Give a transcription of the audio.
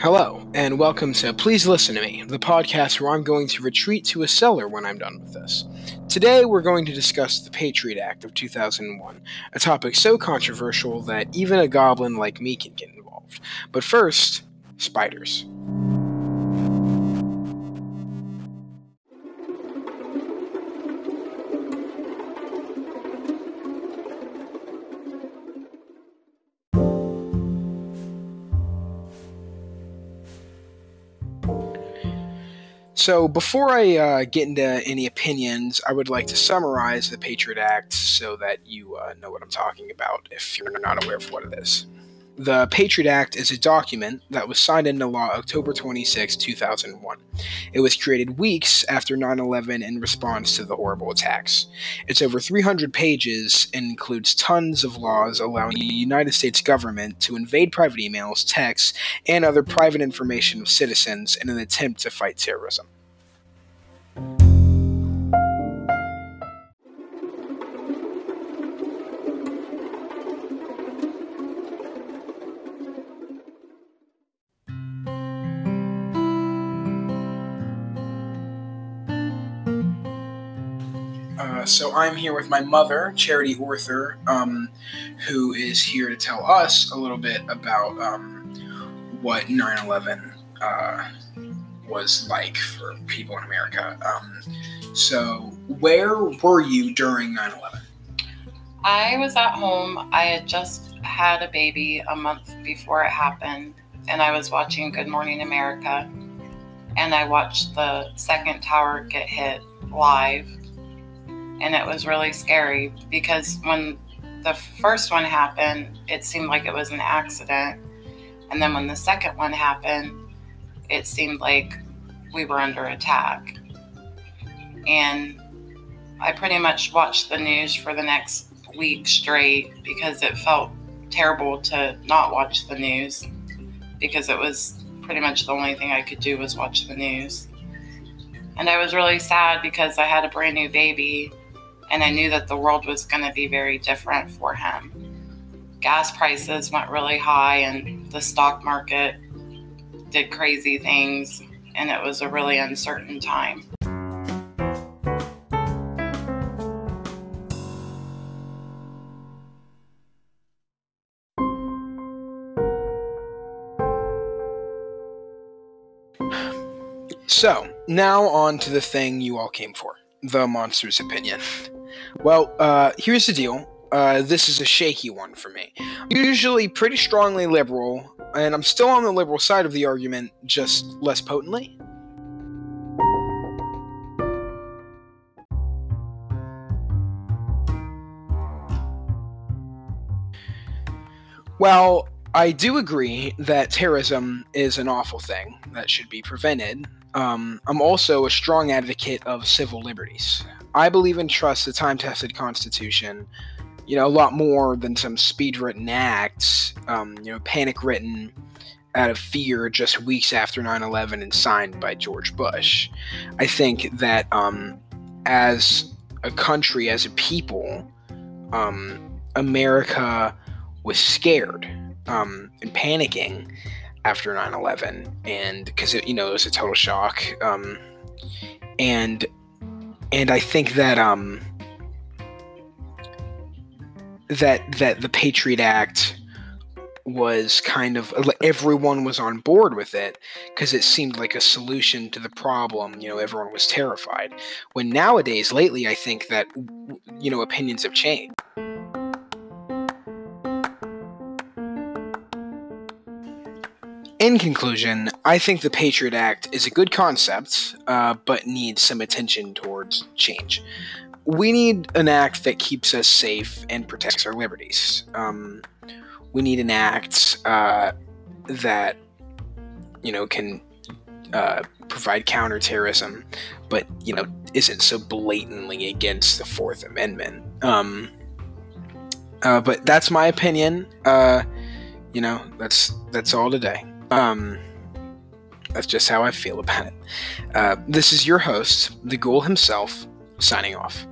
Hello, and welcome to Please Listen to Me, the podcast where I'm going to retreat to a cellar when I'm done with this. Today, we're going to discuss the Patriot Act of 2001, a topic so controversial that even a goblin like me can get involved. But first, spiders. So, before I uh, get into any opinions, I would like to summarize the Patriot Act so that you uh, know what I'm talking about if you're not aware of what it is. The Patriot Act is a document that was signed into law October 26, 2001. It was created weeks after 9 11 in response to the horrible attacks. It's over 300 pages and includes tons of laws allowing the United States government to invade private emails, texts, and other private information of citizens in an attempt to fight terrorism. Uh, so I'm here with my mother, Charity Orther, um, who is here to tell us a little bit about um, what 9/11 uh, was like for people in America. Um, so, where were you during 9/11? I was at home. I had just had a baby a month before it happened, and I was watching Good Morning America, and I watched the second tower get hit live and it was really scary because when the first one happened, it seemed like it was an accident. And then when the second one happened, it seemed like we were under attack. And I pretty much watched the news for the next week straight because it felt terrible to not watch the news because it was pretty much the only thing I could do was watch the news. And I was really sad because I had a brand new baby and I knew that the world was going to be very different for him. Gas prices went really high, and the stock market did crazy things, and it was a really uncertain time. So, now on to the thing you all came for the monster's opinion. Well, uh, here's the deal. Uh, this is a shaky one for me. Usually pretty strongly liberal, and I'm still on the liberal side of the argument, just less potently. Well, I do agree that terrorism is an awful thing that should be prevented. Um, I'm also a strong advocate of civil liberties. I believe and trust the time tested Constitution, you know, a lot more than some speed written acts, um, you know, panic written out of fear just weeks after 9 11 and signed by George Bush. I think that um, as a country, as a people, um, America was scared um, and panicking after 9-11 and because you know it was a total shock um, and and i think that um that that the patriot act was kind of everyone was on board with it because it seemed like a solution to the problem you know everyone was terrified. When nowadays lately i think that you know opinions have changed In conclusion, I think the Patriot Act is a good concept, uh, but needs some attention towards change. We need an act that keeps us safe and protects our liberties. Um, we need an act uh, that, you know, can uh, provide counterterrorism, but you know, isn't so blatantly against the Fourth Amendment. Um, uh, but that's my opinion. Uh, you know, that's that's all today. Um, that's just how I feel about it. Uh, this is your host, the ghoul himself, signing off.